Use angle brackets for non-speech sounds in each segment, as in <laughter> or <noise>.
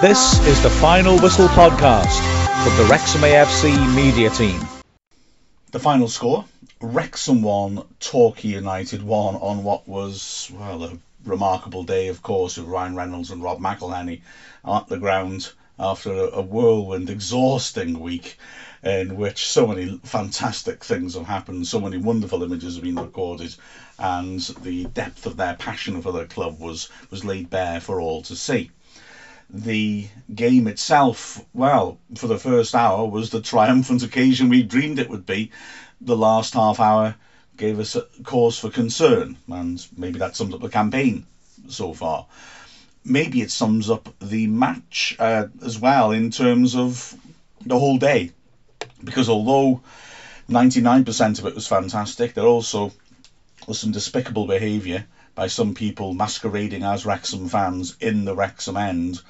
This is the Final Whistle podcast from the Wrexham AFC media team. The final score Wrexham 1, Torquay United 1 on what was, well, a remarkable day, of course, with Ryan Reynolds and Rob McElhenney at the ground after a, whirlwind, exhausting week in which so many fantastic things have happened, so many wonderful images have been recorded, and the depth of their passion for their club was, was laid bare for all to see. The game itself, well, for the first hour, was the triumphant occasion we dreamed it would be. The last half hour gave us cause for concern, and maybe that sums up the campaign so far. Maybe it sums up the match uh, as well in terms of the whole day because although 99% of it was fantastic, there also was some despicable behaviour by some people masquerading as Wrexham fans in the Wrexham end.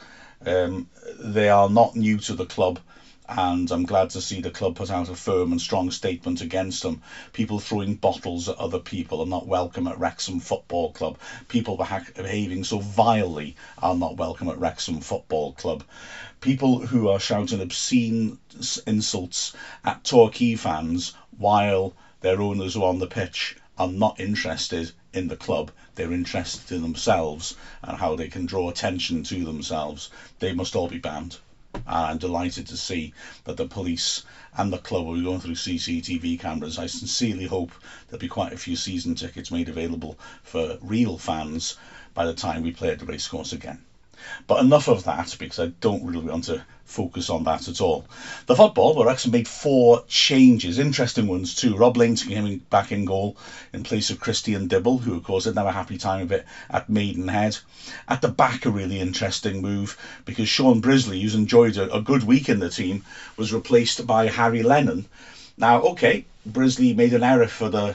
Um, they are not new to the club, and I'm glad to see the club put out a firm and strong statement against them. People throwing bottles at other people are not welcome at Wrexham Football Club. People behaving so vilely are not welcome at Wrexham Football Club people who are shouting obscene insults at Torquay fans while their owners are on the pitch are not interested in the club. They're interested in themselves and how they can draw attention to themselves. They must all be banned. I'm delighted to see that the police and the club will be going through CCTV cameras. I sincerely hope there'll be quite a few season tickets made available for real fans by the time we play at the racecourse again. But enough of that because I don't really want to focus on that at all. The football, where actually made four changes, interesting ones too. Rob Lainton came back in goal in place of Christian Dibble, who of course had never a happy time of it at Maidenhead. At the back, a really interesting move because Shaun Brisley, who's enjoyed a, a good week in the team, was replaced by Harry Lennon. Now, okay, Brisley made an error for the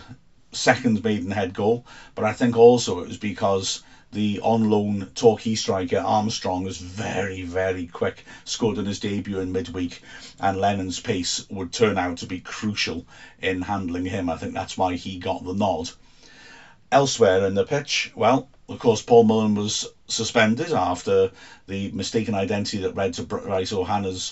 second Maidenhead goal, but I think also it was because the on loan Torquay striker Armstrong was very, very quick, scored in his debut in midweek, and Lennon's pace would turn out to be crucial in handling him. I think that's why he got the nod. Elsewhere in the pitch, well, of course, Paul Mullin was suspended after the mistaken identity that led to Bryce Hosannah's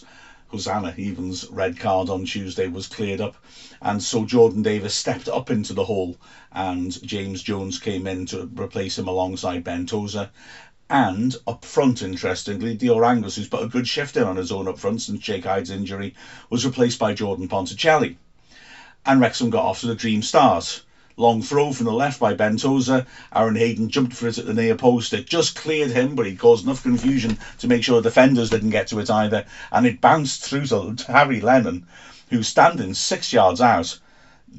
Hosannah Evans' red card on Tuesday was cleared up, and so Jordan Davies stepped up into the hole, and James Jones came in to replace him alongside Ben Tozer. And up front, interestingly, Dior Angus, who's put a good shift in on his own up front since Jake Hyde's injury, was replaced by Jordan Ponticelli. And Wrexham got off to the dream start. Long throw from the left by Ben Tozer. Aaron Hayden jumped for it at the near post. It just cleared him, but he caused enough confusion to make sure the defenders didn't get to it either. And it bounced through to Harry Lennon, who's standing six yards out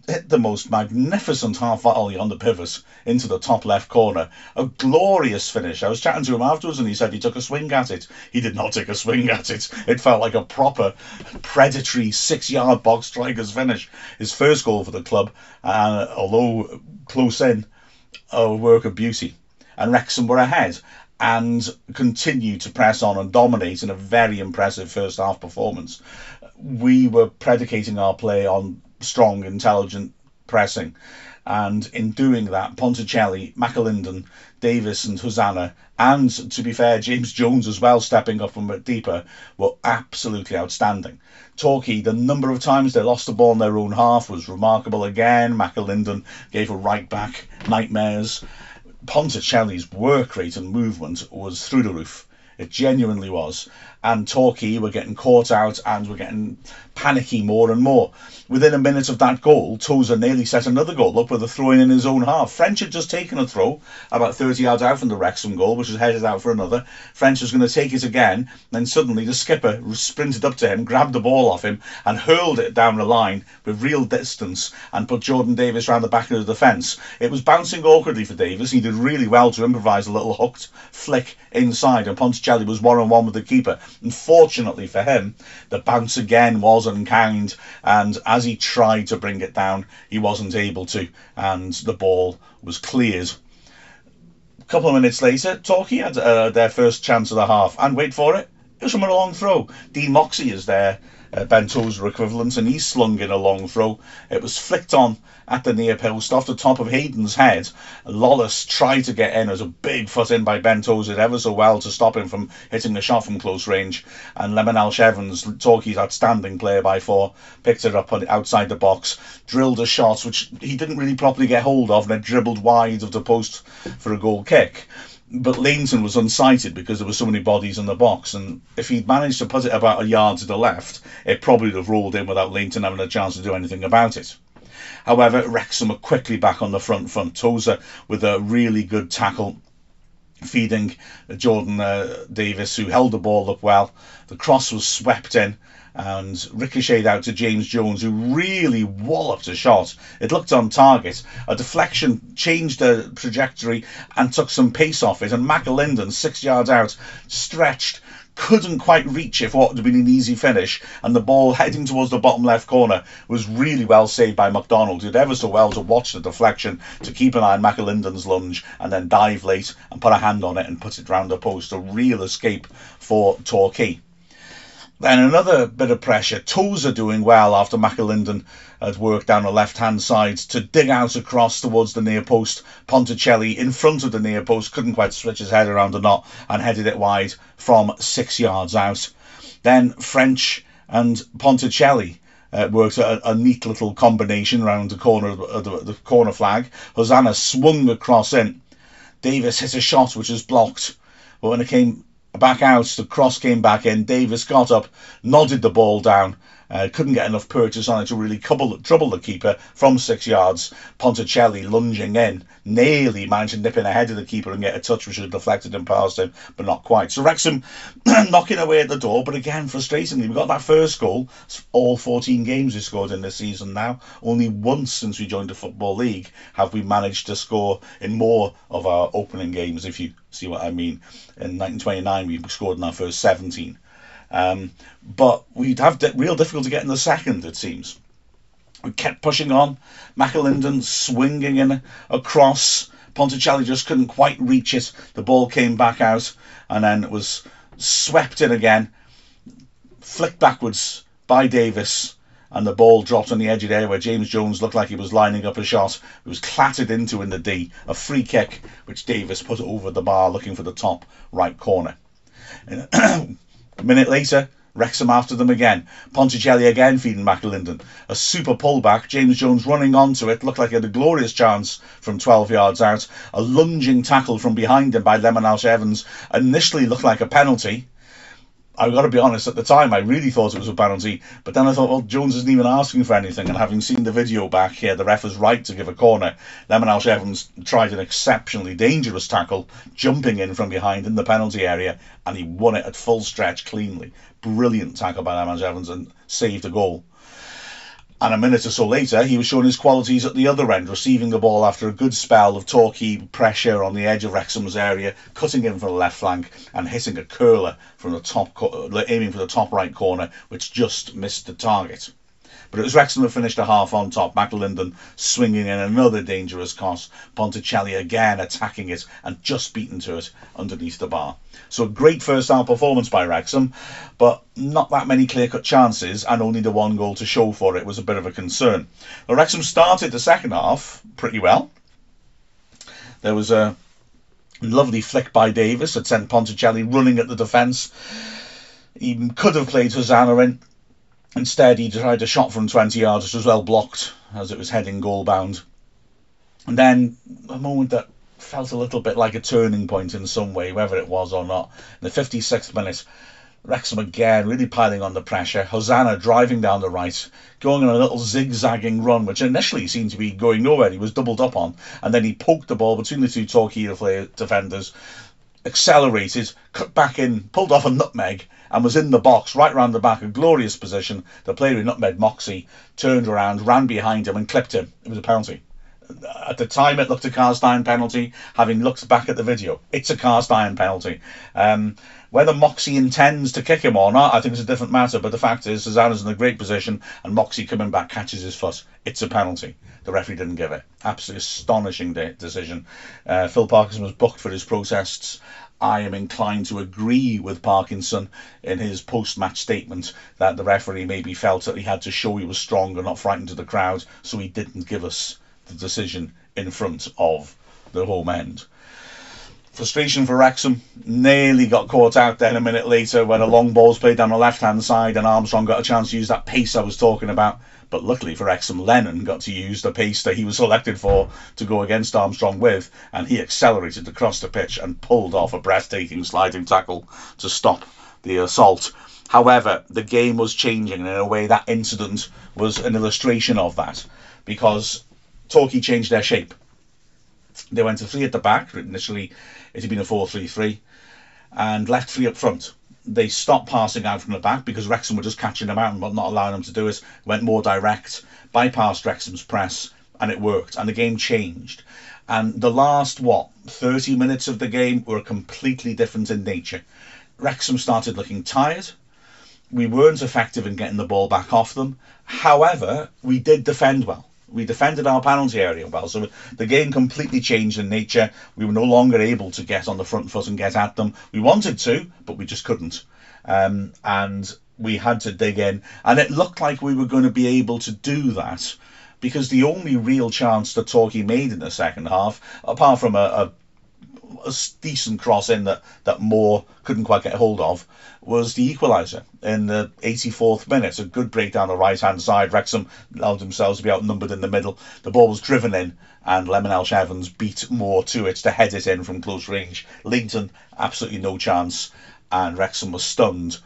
hit the most magnificent half volley on the pivot into the top left corner. A glorious finish. I was chatting to him afterwards and he said he took a swing at it. He did not take a swing at it. It felt like a proper predatory six yard box striker's finish. His first goal for the club, uh, although close in, a work of beauty. And Wrexham were ahead and continued to press on and dominate in a very impressive first half performance. We were predicating our play on strong, intelligent pressing. And in doing that, Ponticelli, McAlinden, Davies, and Hosannah, and to be fair, James Jones as well, stepping up from deeper, were absolutely outstanding. Torquay, the number of times they lost the ball in their own half was remarkable again. McAlinden gave a right back nightmares. Ponticelli's work rate and movement was through the roof. It genuinely was. And Torquay were getting caught out and were getting panicky more and more. Within a minute of that goal, Tozer nearly set another goal up with a throw in in his own half. French had just taken a throw about 30 yards out from the Wrexham goal, which was headed out for another. French was going to take it again. Then suddenly the skipper sprinted up to him, grabbed the ball off him, and hurled it down the line with real distance and put Jordan Davies round the back of the defence. It was bouncing awkwardly for Davies. He did really well to improvise a little hooked flick inside, and Ponticelli was one on one with the keeper. Unfortunately for him, the bounce again was unkind, and as he tried to bring it down, he wasn't able to, and the ball was cleared. A couple of minutes later, Torquay had uh, their first chance of the half, and wait for it, it was from a long throw. Dean Moxey is there uh, Ben equivalent, and he slung in a long throw. It was flicked on at the near post off the top of Hayden's head. Lawless tried to get in as a big foot in by Ben Tozer ever so well to stop him from hitting a shot from close range. And Lemonheigh-Evans, Torquay's outstanding player by four, picked it up on, outside the box, drilled a shot which he didn't really properly get hold of, and it dribbled wide of the post for a goal kick but Lainton was unsighted because there were so many bodies in the box, and if he'd managed to put it about a yard to the left, it probably would have rolled in without Lainton having a chance to do anything about it. However, Wrexham were quickly back on the front front. Tozer with a really good tackle, feeding Jordan uh, Davies, who held the ball up well. The cross was swept in, and ricocheted out to James Jones, who really walloped a shot. It looked on target. A deflection changed the trajectory and took some pace off it. And McAlinden, six yards out, stretched, couldn't quite reach it for what would have been an easy finish. And the ball heading towards the bottom left corner was really well saved by MacDonald, who did ever so well to watch the deflection, to keep an eye on McAlinden's lunge, and then dive late and put a hand on it and put it round the post. A real escape for Torquay. Then another bit of pressure. Tools are doing well after McAlinden had worked down the left hand side to dig out across towards the near post. Ponticelli in front of the near post couldn't quite switch his head around the knot and headed it wide from six yards out. Then French and Ponticelli uh, worked a, a, neat little combination around the corner of the, the corner flag. Hosannah swung across in. Davies hit a shot which was blocked, but when it came back out. The cross came back in. Davies got up, nodded the ball down. Uh, couldn't get enough purchase on it to really trouble, trouble the keeper from six yards. Ponticelli lunging in, nearly managed to nip in ahead of the keeper and get a touch which had deflected and past him, but not quite. So Wrexham <clears throat> knocking away at the door, but again, frustratingly, we got that first goal. All 14 games we scored in this season now. Only once since we joined the Football League have we managed to score in more of our opening games, if you see what I mean. In 1929, we scored in our first 17. Um, but we'd have de- real difficulty getting the second, it seems. We kept pushing on. McAlinden swinging in across. Ponticelli just couldn't quite reach it. The ball came back out and then it was swept in again, flicked backwards by Davies, and the ball dropped on the edge of the area where James Jones looked like he was lining up a shot. It was clattered into in the D, a free kick which Davies put over the bar looking for the top right corner. <clears throat> A minute later, Wrexham after them again. Ponticelli again feeding McAlinden. A super pullback. James Jones running onto it. Looked like he had a glorious chance from 12 yards out. A lunging tackle from behind him by Lemonheigh-Evans. Initially looked like a penalty. I've got to be honest, at the time I really thought it was a penalty, but then I thought, well, Jones isn't even asking for anything, and having seen the video back here, the ref was right to give a corner. Lemonheigh-Evans tried an exceptionally dangerous tackle, jumping in from behind in the penalty area, and he won it at full stretch cleanly. Brilliant tackle by Lemonheigh-Evans and saved a goal. And a minute or so later, he was showing his qualities at the other end, receiving the ball after a good spell of Torquay pressure on the edge of Wrexham's area, cutting in from the left flank and hitting a curler from the top, aiming for the top right corner, which just missed the target. But it was Wrexham who finished a half on top. McAlinden swinging in another dangerous cross. Ponticelli again attacking it and just beaten to it underneath the bar. So a great first half performance by Wrexham, but not that many clear cut chances and only the one goal to show for it was a bit of a concern. Well, Wrexham started the second half pretty well. There was a lovely flick by Davies that sent Ponticelli running at the defence. He could have played Hosannah in Instead, he tried a shot from 20 yards, which was well blocked as it was heading goal bound. And then a moment that felt a little bit like a turning point in some way, whether it was or not. In the 56th minute, Wrexham again really piling on the pressure. Hosannah driving down the right, going on a little zigzagging run, which initially seemed to be going nowhere. He was doubled up on, and then he poked the ball between the two Torquay defenders, accelerated, cut back in, pulled off a nutmeg, and was in the box right round the back, a glorious position. The player in nutmeg Moxey turned around, ran behind him, and clipped him. It was a penalty. At the time, it looked a cast iron penalty. Having looked back at the video, it's a cast iron penalty. Um, whether Moxey intends to kick him or not, I think it's a different matter. But the fact is, Hosannah's in a great position, and Moxey coming back catches his foot. It's a penalty. The referee didn't give it. Absolutely astonishing de- decision. Uh, Phil Parkinson was booked for his protests. I am inclined to agree with Parkinson in his post-match statement that the referee maybe felt that he had to show he was strong and not frightened to the crowd, so he didn't give us the decision in front of the home end. Frustration for Wrexham. Nearly got caught out then a minute later when a long ball's played down the left hand side and Armstrong got a chance to use that pace I was talking about. But luckily for Wrexham, Lennon got to use the pace that he was selected for to go against Armstrong with, and he accelerated across the pitch and pulled off a breathtaking sliding tackle to stop the assault. However, the game was changing, and in a way, that incident was an illustration of that because Torquay changed their shape. They went to three at the back. Initially, it had been a 4-3-3 and left three up front. They stopped passing out from the back because Wrexham were just catching them out and not allowing them to do it. Went more direct, bypassed Wrexham's press, and it worked. And the game changed. And the last, what, 30 minutes of the game were completely different in nature. Wrexham started looking tired. We weren't effective in getting the ball back off them. However, we did defend well we defended our penalty area well. So the game completely changed in nature. We were no longer able to get on the front foot and get at them. We wanted to, but we just couldn't. Um, and we had to dig in. And it looked like we were going to be able to do that because the only real chance that Torquay made in the second half, apart from a, a a decent cross in that, that Moore couldn't quite get hold of was the equaliser in the 84th minute. A good break down the right hand side. Wrexham allowed themselves to be outnumbered in the middle. The ball was driven in, and Lemonheigh-Evans beat Moore to it to head it in from close range. Lainton, absolutely no chance, and Wrexham was stunned.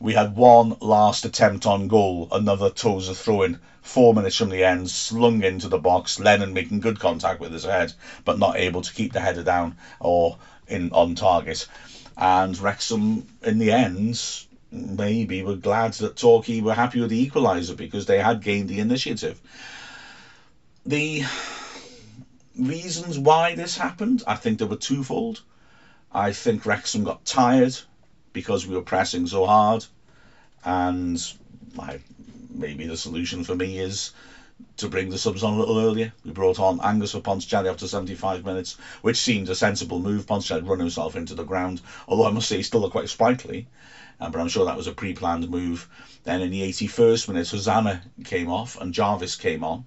We had one last attempt on goal, another Tozer throw in four minutes from the end, slung into the box. Lennon making good contact with his head, but not able to keep the header down or in on target. And Wrexham, in the end, maybe were glad that Torquay were happy with the equaliser because they had gained the initiative. The reasons why this happened, I think they were twofold. I think Wrexham got tired because we were pressing so hard, and I maybe the solution for me is to bring the subs on a little earlier. We brought on Angus for Ponticelli after 75 minutes, which seemed a sensible move. Ponticelli run himself into the ground, although I must say he still looked quite sprightly. Uh, but I'm sure that was a pre-planned move. Then in the 81st minute, Hosannah came off and Jarvis came on.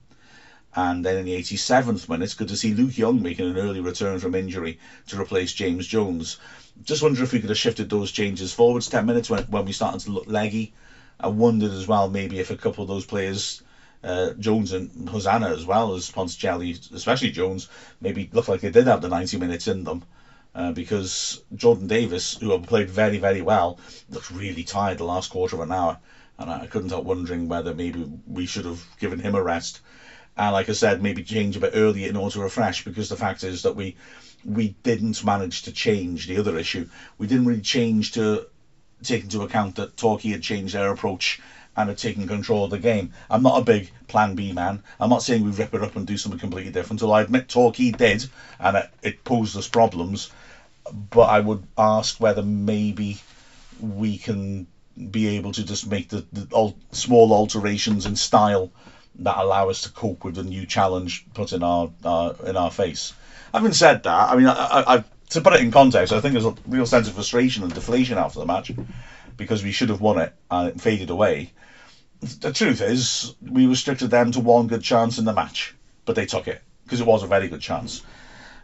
And then in the 87th minute, good to see Luke Young making an early return from injury to replace James Jones. Just wonder if we could have shifted those changes forwards 10 minutes when, when we started to look leggy I wondered as well maybe if a couple of those players, uh, Jones and Hosannah as well as Ponticelli, especially Jones, maybe looked like they did have the 90 minutes in them. Uh, because Jordan Davies, who played very, very well, looked really tired the last quarter of an hour. And I couldn't help wondering whether maybe we should have given him a rest. And like I said, maybe change a bit earlier in order to refresh because the fact is that we we didn't manage to change the other issue. We didn't really change to take into account that Torquay had changed their approach and had taken control of the game. I'm not a big Plan B man. I'm not saying we rip it up and do something completely different. Although I admit Torquay did, and it, it posed us problems. But I would ask whether maybe we can be able to just make the, the small alterations in style that allow us to cope with the new challenge put in our, our in our face. Having said that, I mean, I, I, I've to put it in context, I think there's a real sense of frustration and deflation after the match because we should have won it and it faded away. The truth is, we restricted them to one good chance in the match, but they took it because it was a very good chance.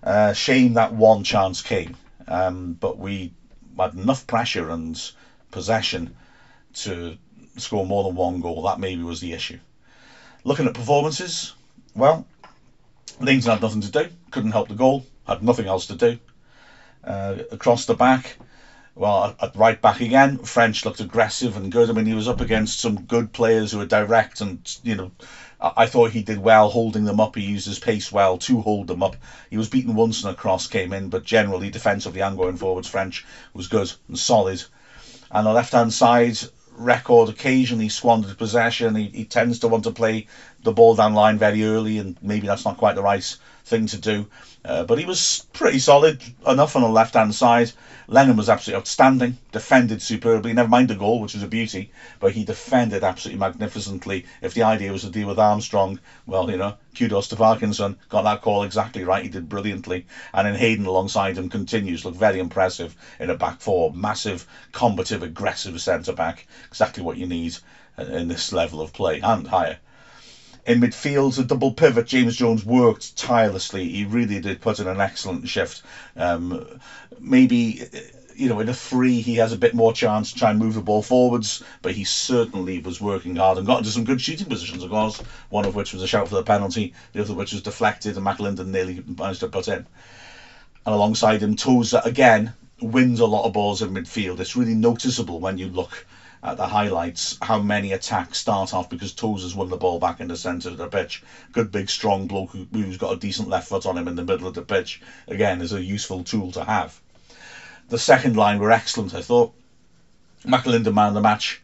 Uh, shame that one chance came, um, but we had enough pressure and possession to score more than one goal. That maybe was the issue. Looking at performances, well, Lainton had nothing to do, couldn't help the goal, had nothing else to do. Uh, across the back, well, at right back again, French looked aggressive and good. I mean, he was up against some good players who were direct, and you know, I thought he did well holding them up. He used his pace well to hold them up. He was beaten once and a cross came in, but generally defensively and going forwards, French was good and solid. And the left hand side, record occasionally squandered possession. He, he tends to want to play the ball down line very early, and maybe that's not quite the right thing to do. Uh, but he was pretty solid enough on the left hand side. Lennon was absolutely outstanding, defended superbly, never mind the goal, which was a beauty, but he defended absolutely magnificently. If the idea was to deal with Armstrong, well, you know, kudos to Parkinson, got that call exactly right, he did brilliantly. And then Hayden alongside him continues, look very impressive in a back four, massive, combative, aggressive centre back, exactly what you need in this level of play and higher. In midfield, a double pivot, James Jones worked tirelessly. He really did put in an excellent shift. Um, maybe you know, in a free, he has a bit more chance to try and move the ball forwards, but he certainly was working hard and got into some good shooting positions, of course, one of which was a shout for the penalty, the other which was deflected, and McAlinden nearly managed to put in. And alongside him, Tozer, again, wins a lot of balls in midfield. It's really noticeable when you look at the highlights how many attacks start off because Tozer's won the ball back in the centre of the pitch. Good big strong bloke who, who's got a decent left foot on him in the middle of the pitch. Again, is a useful tool to have. The second line were excellent, I thought. McAlinden man of the match.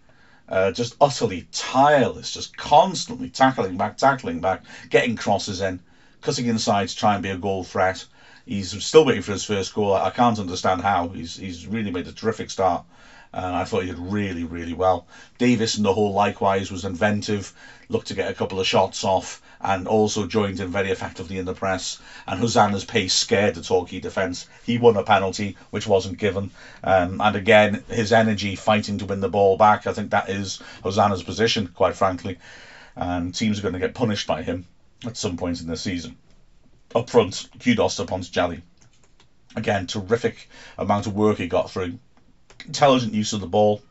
Uh, just utterly tireless, just constantly tackling back, tackling back, getting crosses in, cutting inside to try and be a goal threat. He's still waiting for his first goal. I can't understand how. He's he's really made a terrific start and I thought he did really, really well. Davies and the whole likewise was inventive, looked to get a couple of shots off, and also joined in very effectively in the press. And Hosannah's pace scared the Torquay defence. He won a penalty, which wasn't given. Um, and again, his energy fighting to win the ball back, I think that is Hosannah's position, quite frankly. And teams are going to get punished by him at some point in the season. Up front, kudos to Ponticelli. Again, terrific amount of work he got through intelligent use of the ball,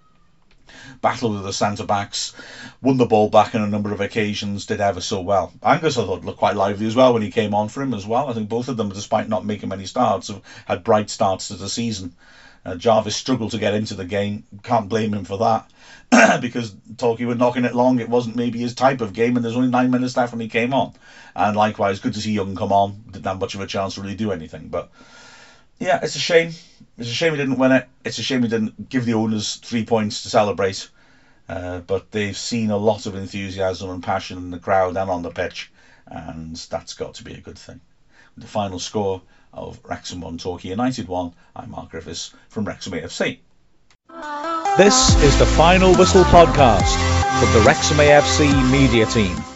battled with the centre backs, won the ball back on a number of occasions, did ever so well. Angus, I thought, looked quite lively as well when he came on for him as well. I think both of them, despite not making many starts, have had bright starts to the season. Uh, Jarvis struggled to get into the game. Can't blame him for that <clears throat> because Torquay were knocking it long. It wasn't maybe his type of game, and there's only nine minutes left when he came on. And likewise, good to see Young come on. Didn't have much of a chance to really do anything, but yeah, it's a shame. It's a shame he didn't win it. It's a shame he didn't give the owners three points to celebrate. Uh, but they've seen a lot of enthusiasm and passion in the crowd and on the pitch, and that's got to be a good thing. With the final score of Wrexham 1, Torquay United 1, I'm Mark Griffiths from Wrexham AFC. This is the Final Whistle podcast from the Wrexham AFC media team.